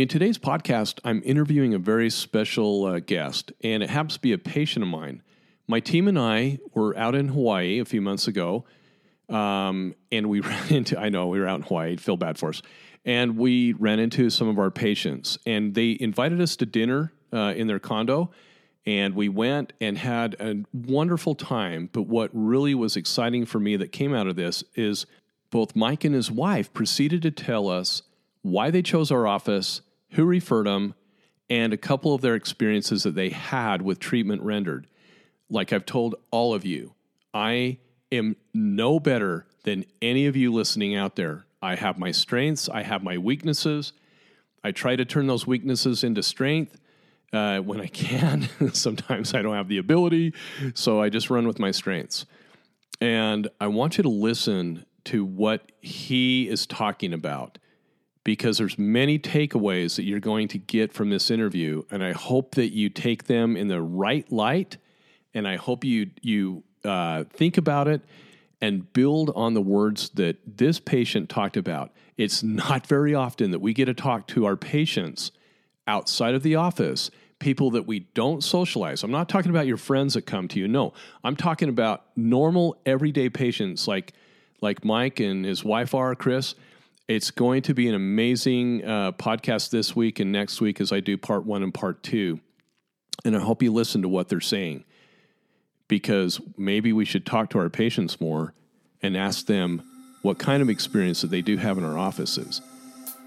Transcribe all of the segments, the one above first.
In today's podcast, I'm interviewing a very special uh, guest, and it happens to be a patient of mine. My team and I were out in Hawaii a few months ago, um, and we ran into, I know we were out in Hawaii, feel bad for us, and we ran into some of our patients, and they invited us to dinner uh, in their condo. And we went and had a wonderful time. But what really was exciting for me that came out of this is both Mike and his wife proceeded to tell us why they chose our office, who referred them, and a couple of their experiences that they had with treatment rendered. Like I've told all of you, I am no better than any of you listening out there. I have my strengths, I have my weaknesses. I try to turn those weaknesses into strength uh, when I can. Sometimes I don't have the ability, so I just run with my strengths. And I want you to listen to what he is talking about because there's many takeaways that you're going to get from this interview and i hope that you take them in the right light and i hope you you uh, think about it and build on the words that this patient talked about. It's not very often that we get to talk to our patients outside of the office people that we don't socialize. I'm not talking about your friends that come to you no. I'm talking about normal everyday patients like like mike and his wife are chris it's going to be an amazing uh, podcast this week and next week as I do part one and part two. And I hope you listen to what they're saying because maybe we should talk to our patients more and ask them what kind of experience that they do have in our offices.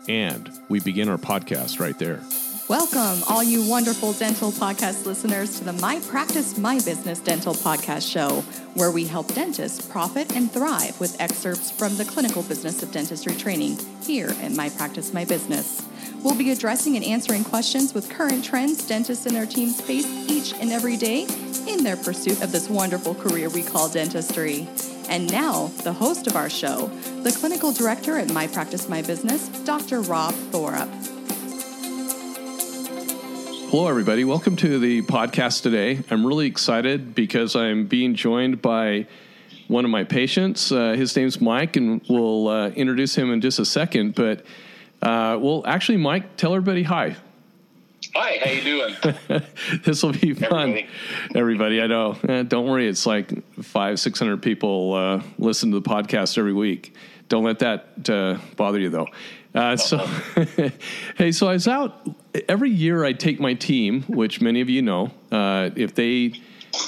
And we begin our podcast right there. Welcome, all you wonderful dental podcast listeners, to the My Practice, My Business Dental Podcast Show, where we help dentists profit and thrive with excerpts from the clinical business of dentistry training here at My Practice, My Business. We'll be addressing and answering questions with current trends dentists and their teams face each and every day in their pursuit of this wonderful career we call dentistry. And now, the host of our show, the clinical director at My Practice, My Business, Dr. Rob Thorup. Hello, everybody. Welcome to the podcast today. I'm really excited because I'm being joined by one of my patients. Uh, his name's Mike, and we'll uh, introduce him in just a second. But uh, well, actually, Mike, tell everybody hi. Hi, how you doing? this will be fun, everybody. everybody I know. Eh, don't worry, it's like five, six hundred people uh, listen to the podcast every week. Don't let that uh, bother you, though. Uh, so, hey, so I was out every year. I take my team, which many of you know. Uh, if they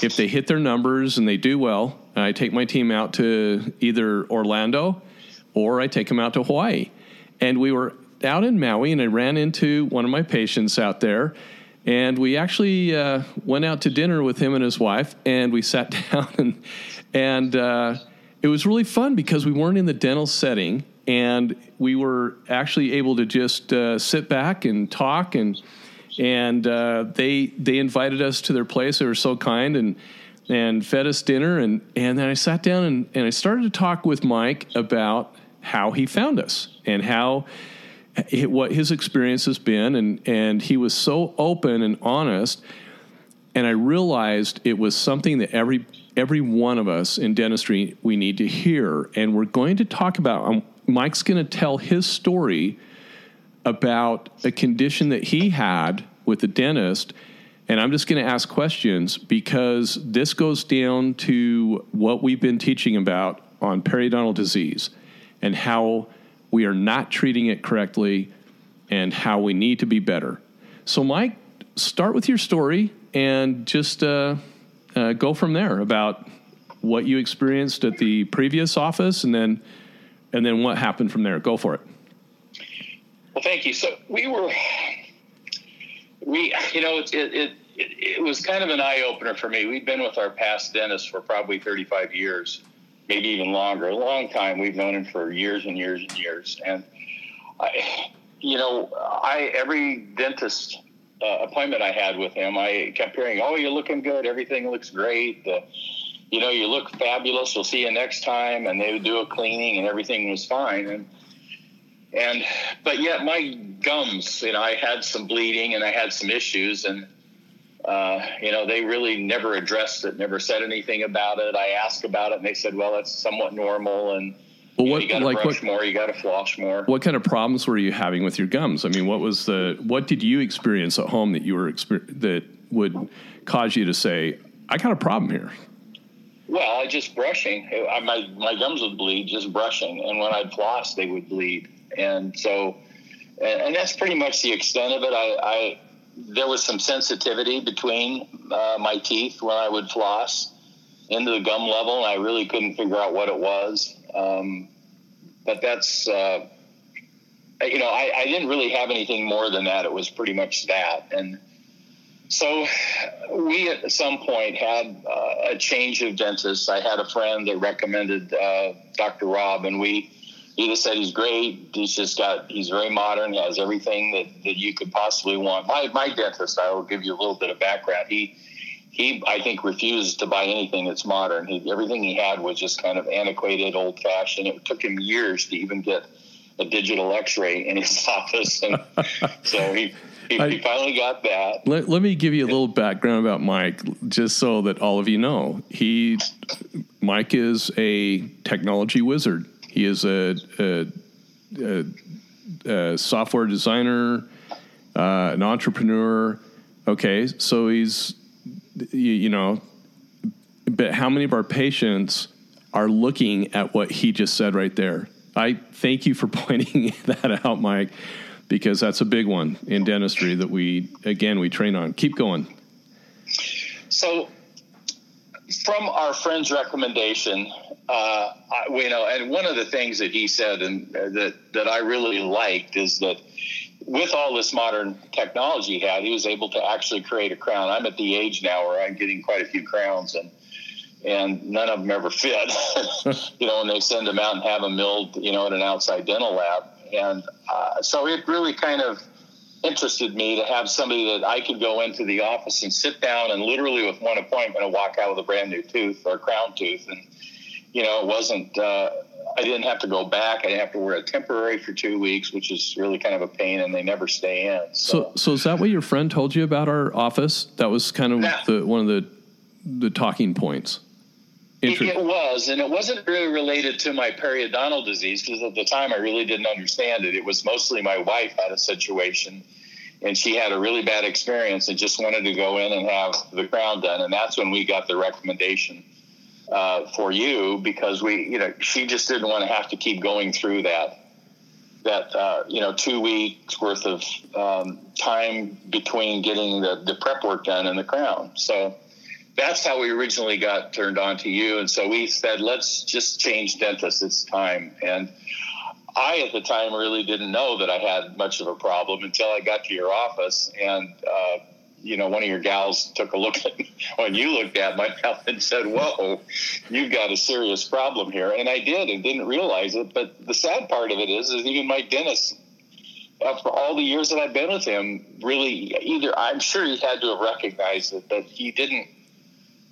if they hit their numbers and they do well, I take my team out to either Orlando or I take them out to Hawaii. And we were out in Maui, and I ran into one of my patients out there. And we actually uh, went out to dinner with him and his wife, and we sat down, and and uh, it was really fun because we weren't in the dental setting and we were actually able to just uh, sit back and talk and and uh, they they invited us to their place. They were so kind and and fed us dinner. And and then I sat down and, and I started to talk with Mike about how he found us and how what his experience has been. And and he was so open and honest. And I realized it was something that every every one of us in dentistry we need to hear and we're going to talk about um, Mike's going to tell his story about a condition that he had with the dentist. And I'm just going to ask questions because this goes down to what we've been teaching about on periodontal disease and how we are not treating it correctly and how we need to be better. So, Mike, start with your story and just uh, uh, go from there about what you experienced at the previous office and then and then what happened from there? Go for it. Well, thank you. So we were, we, you know, it, it, it, it was kind of an eye opener for me. We'd been with our past dentist for probably 35 years, maybe even longer, a long time. We've known him for years and years and years. And I, you know, I, every dentist uh, appointment I had with him, I kept hearing, "Oh, you're looking good. Everything looks great." Uh, you know, you look fabulous. We'll see you next time. And they would do a cleaning and everything was fine. And, and, but yet my gums, you know, I had some bleeding and I had some issues and, uh, you know, they really never addressed it, never said anything about it. I asked about it and they said, well, that's somewhat normal. And, Well, what you got to like brush what more. You got to floss more. what kind of problems were you having with your gums? I mean, what was the what did you experience at home that you were that would cause you to say, "I got a problem here"? Well, I just brushing. I, my my gums would bleed just brushing, and when I'd floss, they would bleed, and so, and, and that's pretty much the extent of it. I, I there was some sensitivity between uh, my teeth when I would floss into the gum level, and I really couldn't figure out what it was. Um, but that's uh, you know, I, I didn't really have anything more than that. It was pretty much that, and so we at some point had uh, a change of dentists. I had a friend that recommended uh, Dr. Rob, and we he just said he's great. He's just got he's very modern, has everything that, that you could possibly want. My my dentist, I will give you a little bit of background. He he I think refused to buy anything that's modern. He, everything he had was just kind of antiquated, old fashioned. It took him years to even get a digital X-ray in his office, and so he. He, I- he finally got that. Let, let me give you a little background about Mike, just so that all of you know. He, Mike is a technology wizard. He is a, a, a, a software designer, uh, an entrepreneur. Okay, so he's, you, you know, but how many of our patients are looking at what he just said right there? I thank you for pointing that out, Mike, because that's a big one in dentistry that we again we train on. Keep going. So, from our friend's recommendation, uh, I, you know, and one of the things that he said and uh, that that I really liked is that with all this modern technology he had, he was able to actually create a crown. I'm at the age now where I'm getting quite a few crowns and. And none of them ever fit, you know, when they send them out and have them milled, you know, at an outside dental lab. And uh, so it really kind of interested me to have somebody that I could go into the office and sit down and literally with one appointment and walk out with a brand new tooth or a crown tooth. And, you know, it wasn't, uh, I didn't have to go back. I didn't have to wear a temporary for two weeks, which is really kind of a pain and they never stay in. So, so is that what your friend told you about our office? That was kind of Yeah. the one of the the talking points. It, it was, and it wasn't really related to my periodontal disease because at the time I really didn't understand it. It was mostly my wife had a situation, and she had a really bad experience and just wanted to go in and have the crown done, and that's when we got the recommendation uh, for you because we, you know, she just didn't want to have to keep going through that that uh, you know two weeks worth of um, time between getting the, the prep work done and the crown. So that's how we originally got turned on to you. And so we said, let's just change dentists. It's time. And I, at the time, really didn't know that I had much of a problem until I got to your office. And, uh, you know, one of your gals took a look at when you looked at my mouth and said, Whoa, you've got a serious problem here. And I did and didn't realize it. But the sad part of it is, is even my dentist after all the years that I've been with him, really either I'm sure he had to have recognized it, but he didn't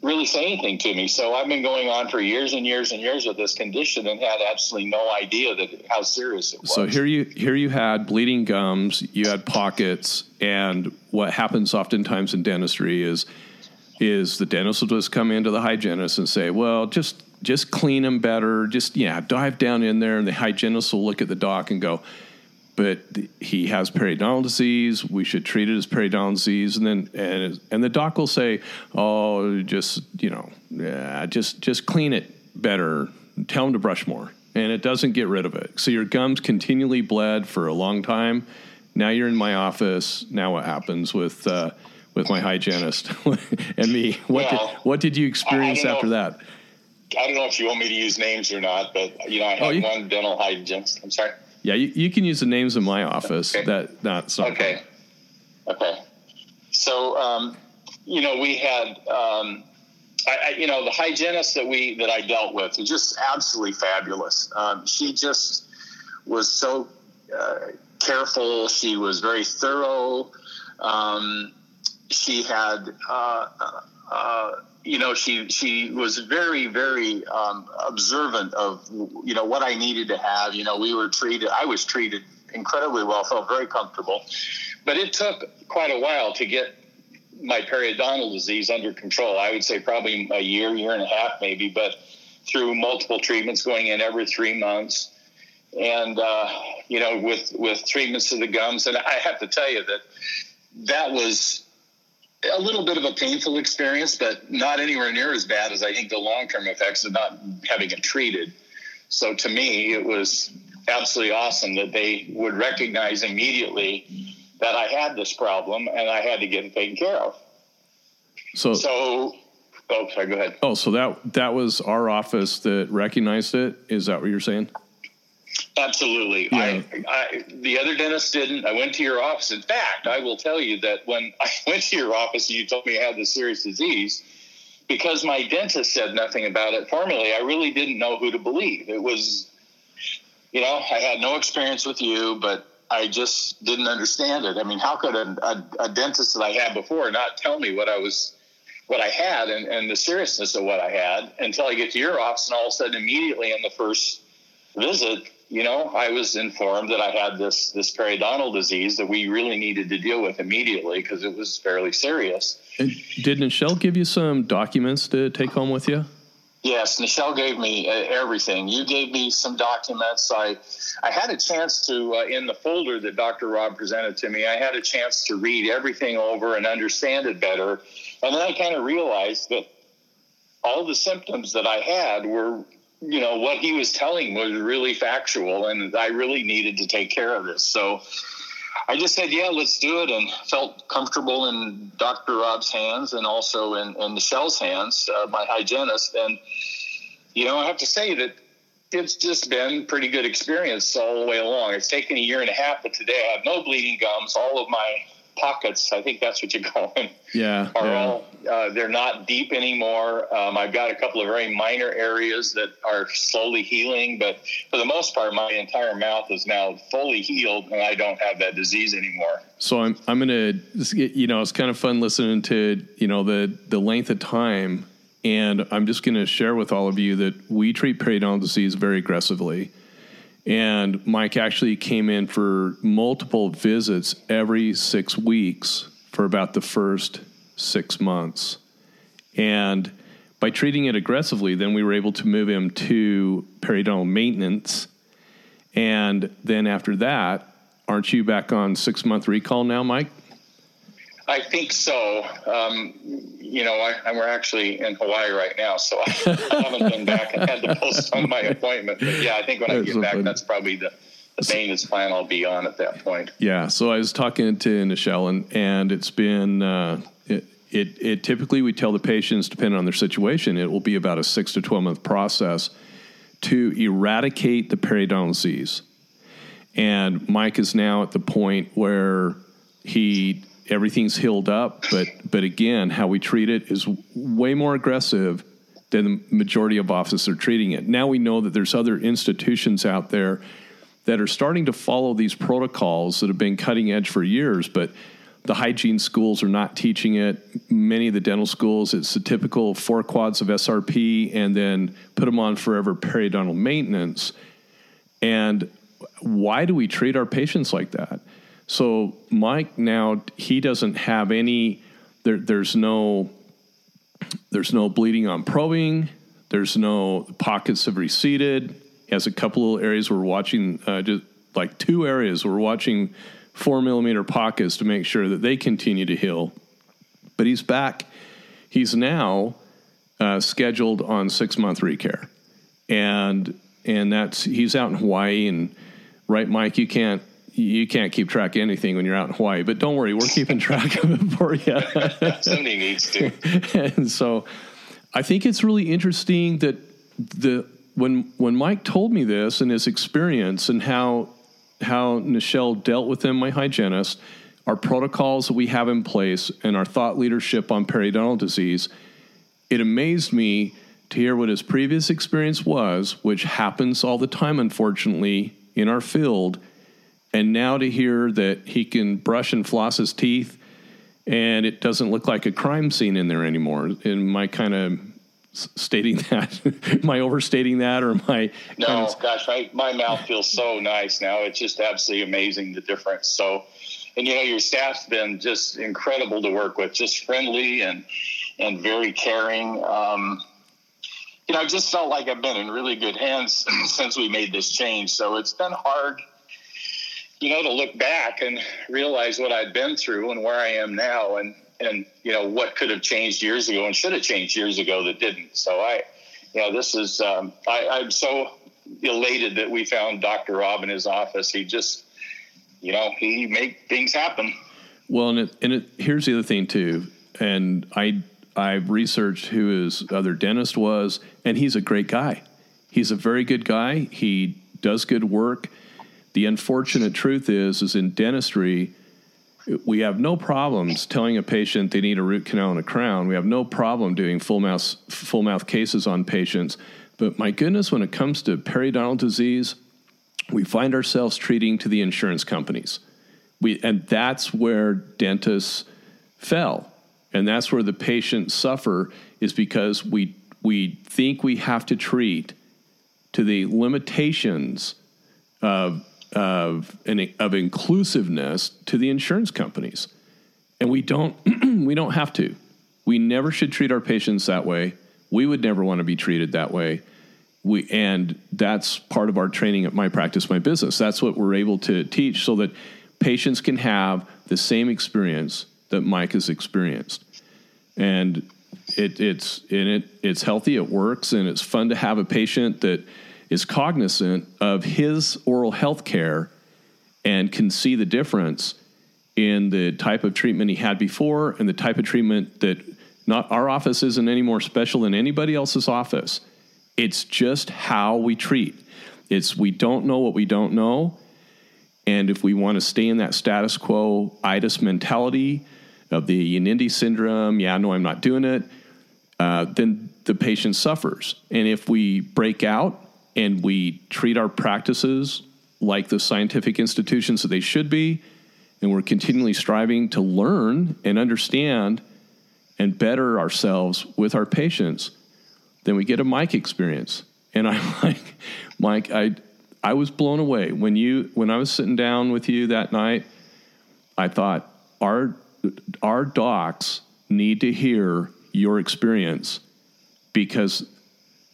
really say anything to me. So I've been going on for years and years and years with this condition and had absolutely no idea that how serious it was. So here you here you had bleeding gums, you had pockets, and what happens oftentimes in dentistry is is the dentist will just come into the hygienist and say, "Well, just just clean them better. Just yeah, dive down in there." And the hygienist will look at the doc and go, "But he has periodontal disease. We should treat it as periodontal disease." And then and and the doc will say, "Oh, just you know, yeah, just just clean it better. Tell him to brush more." And it doesn't get rid of it. So your gums continually bled for a long time. Now you're in my office. Now what happens with uh, with my hygienist and me? What Well, did, what did you experience don't know. after that? I don't know if you want me to use names or not, but you know, I Oh, had you- one dental hygienist. I'm sorry. Yeah, you, you can use the names in my office. Okay. That that's not Okay. Okay. So, um, you know, we had, um, I, I, you know, the hygienist that we that I dealt with was just absolutely fabulous. Um, she just was so uh, careful. She was very thorough. Um, she had, uh, uh, you know, she she was very very um, observant of you know what I needed to have. You know, we were treated. I was treated incredibly well. Felt very comfortable, but it took quite a while to get my periodontal disease under control. I would say probably a year, year and a half, maybe. But through multiple treatments, going in every three months, and uh, you know, with with treatments to the gums. And I have to tell you that that was a little bit of a painful experience, but not anywhere near as bad as I think the long term effects of not having it treated. So to me, it was absolutely awesome that they would recognize immediately that I had this problem and I had to get it taken care of. So, so oh, sorry, go ahead. Oh, so that that was our office that recognized it. Is that what you're saying? Absolutely. Yeah. I, I, the other dentist didn't. I went to your office. In fact, I will tell you that when I went to your office and you told me I had this serious disease, because my dentist said nothing about it formally, I really didn't know who to believe. It was, you know, I had no experience with you, but I just didn't understand it. I mean, how could a, a, a dentist that I had before not tell me what I was, what I had, and, and the seriousness of what I had until I get to your office, and all of a sudden, immediately in the first visit, you know, I was informed that I had this this periodontal disease that we really needed to deal with immediately because it was fairly serious. And did Nichelle give you some documents to take home with you? Yes, Nichelle gave me uh, everything. You gave me some documents. I I had a chance to uh, in the folder that Dr. Rob presented to me. I had a chance to read everything over and understand it better, and then I kind of realized that all the symptoms that I had were you know what he was telling was really factual and i really needed to take care of this. So i just said yeah let's do it and felt comfortable in dr rob's hands and also in, in nichelle's hands uh, my hygienist. And you know i have to say that it's just been pretty good experience all the way along. It's taken a year and a half but today i have no bleeding gums. All of my pockets. I think that's what you call them. Yeah, are yeah. all uh, they're not deep anymore. Um, I've got a couple of very minor areas that are slowly healing, but for the most part, my entire mouth is now fully healed, and I don't have that disease anymore. So I'm I'm gonna you know it's kind of fun listening to you know the the length of time. And I'm just going to share with all of you that we treat periodontal disease very aggressively. And Mike actually came in for multiple visits every six weeks for about the first six months. And by treating it aggressively, then we were able to move him to periodontal maintenance. And then after that, aren't you back on six month recall now, Mike? I think so. Um, you know, I, I, we're actually in Hawaii right now, so I haven't been back and had to postpone my appointment. But yeah, I think when I get back, that's probably the, the maintenance plan I'll be on at that point. Yeah. So I was talking to Nichelle, and, and it's been, uh, it, it, it typically we tell the patients, depending on their situation, it will be about a six to 12 month process to eradicate the periodontal disease. And Mike is now at the point where he everything's healed up, but but again, how we treat it is way more aggressive than the majority of offices are treating it. Now we know that there's other institutions out there that are starting to follow these protocols that have been cutting edge for years, but the hygiene schools are not teaching it. Many of the dental schools, it's the typical four quads of SRP and then put them on forever periodontal maintenance. And why do we treat our patients like that? So Mike now he doesn't have any. There, there's no. There's no bleeding on probing. There's no pockets have receded. He has a couple of areas we're watching, uh, just like two areas we're watching four millimeter pockets to make sure that they continue to heal. But he's back. He's now uh, scheduled on six month recare, and and that's he's out in Hawaii. And right, Mike, you can't you can't keep track of anything when you're out in Hawaii, but don't worry, we're keeping track of it for you. Somebody needs to. and so I think it's really interesting that the when when Mike told me this and his experience and how how Nichelle dealt with him, my hygienist, our protocols that we have in place and our thought leadership on periodontal disease, it amazed me to hear what his previous experience was, which happens all the time, unfortunately, in our field and now to hear that he can brush and floss his teeth and it doesn't look like a crime scene in there anymore. Am I kind of stating that? am I overstating that or am I? No, kind of... gosh, my, my mouth feels so nice now. It's just absolutely amazing the difference. So, and you know, your staff's been just incredible to work with, just friendly and, and very caring. Um, you know, I just felt like I've been in really good hands since we made this change. So it's been hard, you know, to look back and realize what I'd been through and where I am now, and and you know what could have changed years ago and should have changed years ago that didn't. So I, you know, this is um, I, I'm so elated that we found Dr. Rob in his office. He just, you know, he make things happen. Well, and it, and it, here's the other thing too, and I I've researched who his other dentist was, and he's a great guy. He's a very good guy. He does good work. The unfortunate truth is, is in dentistry, we have no problems telling a patient they need a root canal and a crown. We have no problem doing full mouth full mouth cases on patients. But my goodness, when it comes to periodontal disease, we find ourselves treating to the insurance companies. We, and that's where dentists fell and that's where the patients suffer is because we we think we have to treat to the limitations of of of inclusiveness to the insurance companies, and we don't we don't have to. We never should treat our patients that way. We would never want to be treated that way. We and that's part of our training at My Practice My Business. That's what we're able to teach so that patients can have the same experience that Mike has experienced. And it, it's in it, it's healthy, it works, and it's fun to have a patient that is cognizant of his oral health care and can see the difference in the type of treatment he had before and the type of treatment that not our office isn't any more special than anybody else's office. It's just how we treat. It's we don't know what we don't know. And if we want to stay in that status quo itis mentality of the Yanindi syndrome, yeah, no, I'm not doing it, uh, then the patient suffers. And if we break out and we treat our practices like the scientific institutions that they should be, and we're continually striving to learn and understand and better ourselves with our patients, then we get a Mike experience. And I'm like, Mike, I I was blown away when you when I was sitting down with you that night. I thought our our docs need to hear your experience because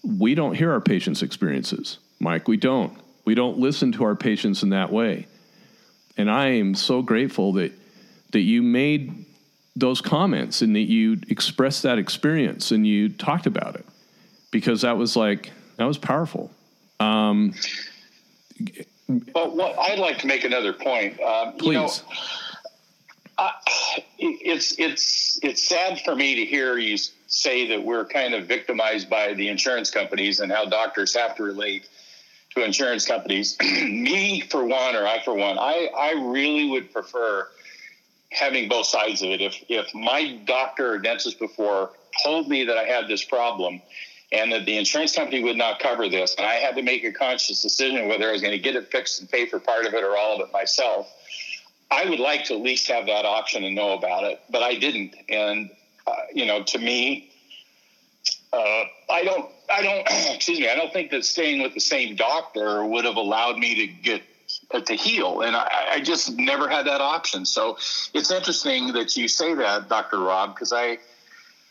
we don't hear our patients' experiences, Mike. We don't. We don't listen to our patients in that way. And I am so grateful that that you made those comments and that you expressed that experience and you talked about it because that was like that was powerful. Um, well, well, I'd like to make another point. Um, please. You know, I, it's it's it's sad for me to hear you say that we're kind of victimized by the insurance companies and how doctors have to relate to insurance companies. me for one, or I for one, I I really would prefer having both sides of it. If if my doctor or dentist before told me that I had this problem and that the insurance company would not cover this, and I had to make a conscious decision whether I was going to get it fixed and pay for part of it or all of it myself I would like to at least have that option and know about it, but I didn't. And uh, you know, to me, uh, I don't, I don't, excuse me, I don't think that staying with the same doctor would have allowed me to get uh, to heal, and I, I just never had that option. So it's interesting that you say that, Doctor Rob, because I.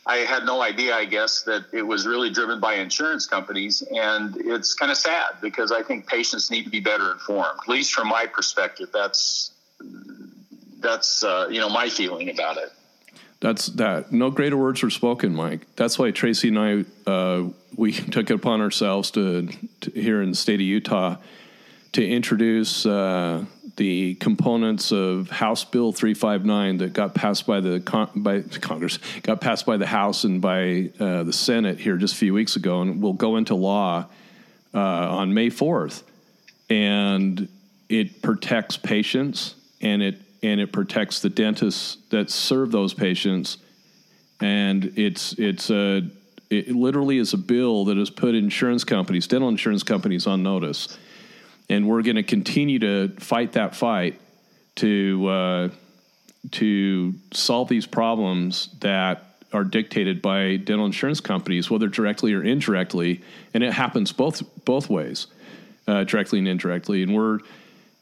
I had no idea, I guess, that it was really driven by insurance companies. And it's kind of sad because I think patients need to be better informed. At least from my perspective, that's that's uh, you know my feeling about it. That's that. No greater words were spoken, Mike. That's why Tracy and I uh, we took it upon ourselves to, to, here in the state of Utah to introduce uh, the components of House Bill 359 that got passed by the con- by Congress, got passed by the House and by uh, the Senate here just a few weeks ago, and will go into law uh, on May 4th. And it protects patients and it and it protects the dentists that serve those patients. And it's it's a it literally is a bill that has put insurance companies, dental insurance companies, on notice. And we're going to continue to fight that fight to uh, to solve these problems that are dictated by dental insurance companies, whether directly or indirectly, and it happens both both ways, uh, directly and indirectly. And we're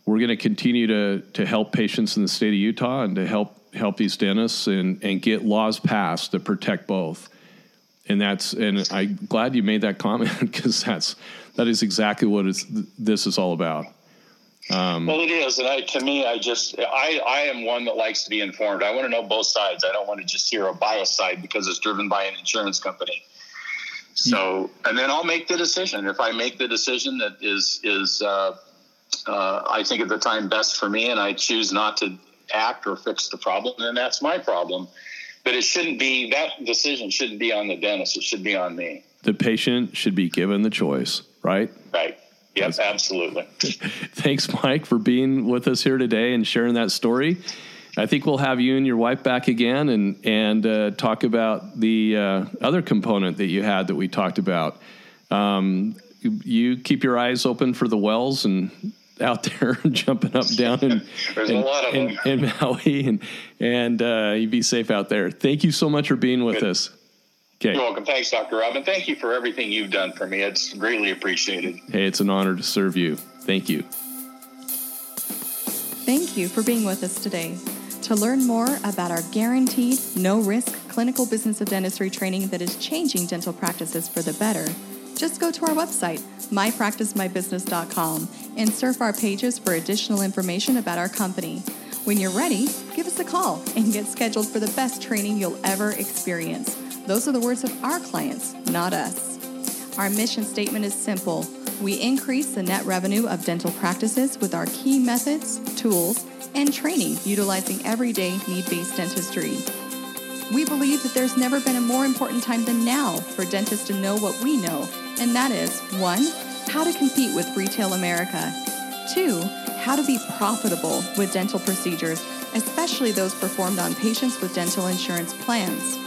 we're going to continue to to help patients in the state of Utah and to help help these dentists and and get laws passed that protect both. and that's and I'm glad you made that comment because that's that is exactly what this is all about. Um, well, it is, and I, to me, I just I I am one that likes to be informed. I want to know both sides. I don't want to just hear a bias side because it's driven by an insurance company. So, and then I'll make the decision. If I make the decision that is is uh, uh, I think at the time best for me, and I choose not to act or fix the problem, then that's my problem. But it shouldn't be that decision shouldn't be on the dentist. It should be on me. The patient should be given the choice, right? Right. Yes, absolutely. Thanks, Mike, for being with us here today and sharing that story. I think we'll have you and your wife back again and and uh, talk about the uh, other component that you had that we talked about. Um, you keep your eyes open for the wells and out there jumping up down and in, and, a lot of and, them and Maui and and uh, you be safe out there. Thank you so much for being with Good. us. Okay. You're welcome. Thanks, Dr. Robin. Thank you for everything you've done for me. It's greatly appreciated. Hey, it's an honor to serve you. Thank you. Thank you for being with us today. To learn more about our guaranteed, no risk clinical business of dentistry training that is changing dental practices for the better, just go to our website, mypracticemybusiness.com, and surf our pages for additional information about our company. When you're ready, give us a call and get scheduled for the best training you'll ever experience. Those are the words of our clients, not us. Our mission statement is simple. We increase the net revenue of dental practices with our key methods, tools, and training utilizing everyday need based dentistry. We believe that there's never been a more important time than now for dentists to know what we know, and that is 1. How to compete with retail America. 2. How to be profitable with dental procedures, especially those performed on patients with dental insurance plans.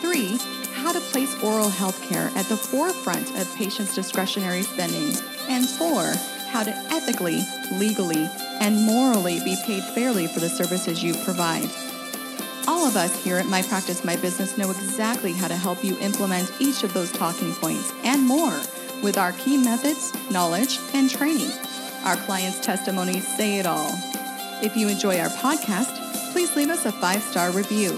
Three, how to place oral health care at the forefront of patients' discretionary spending. And four, how to ethically, legally, and morally be paid fairly for the services you provide. All of us here at My Practice My Business know exactly how to help you implement each of those talking points and more with our key methods, knowledge, and training. Our clients' testimonies say it all. If you enjoy our podcast, please leave us a five star review.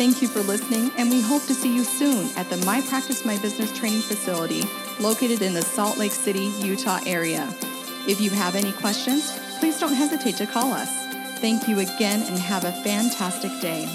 Thank you for listening, and we hope to see you soon at the My Practice My Business training facility located in the Salt Lake City, Utah area. If you have any questions, please don't hesitate to call us. Thank you again and have a fantastic day.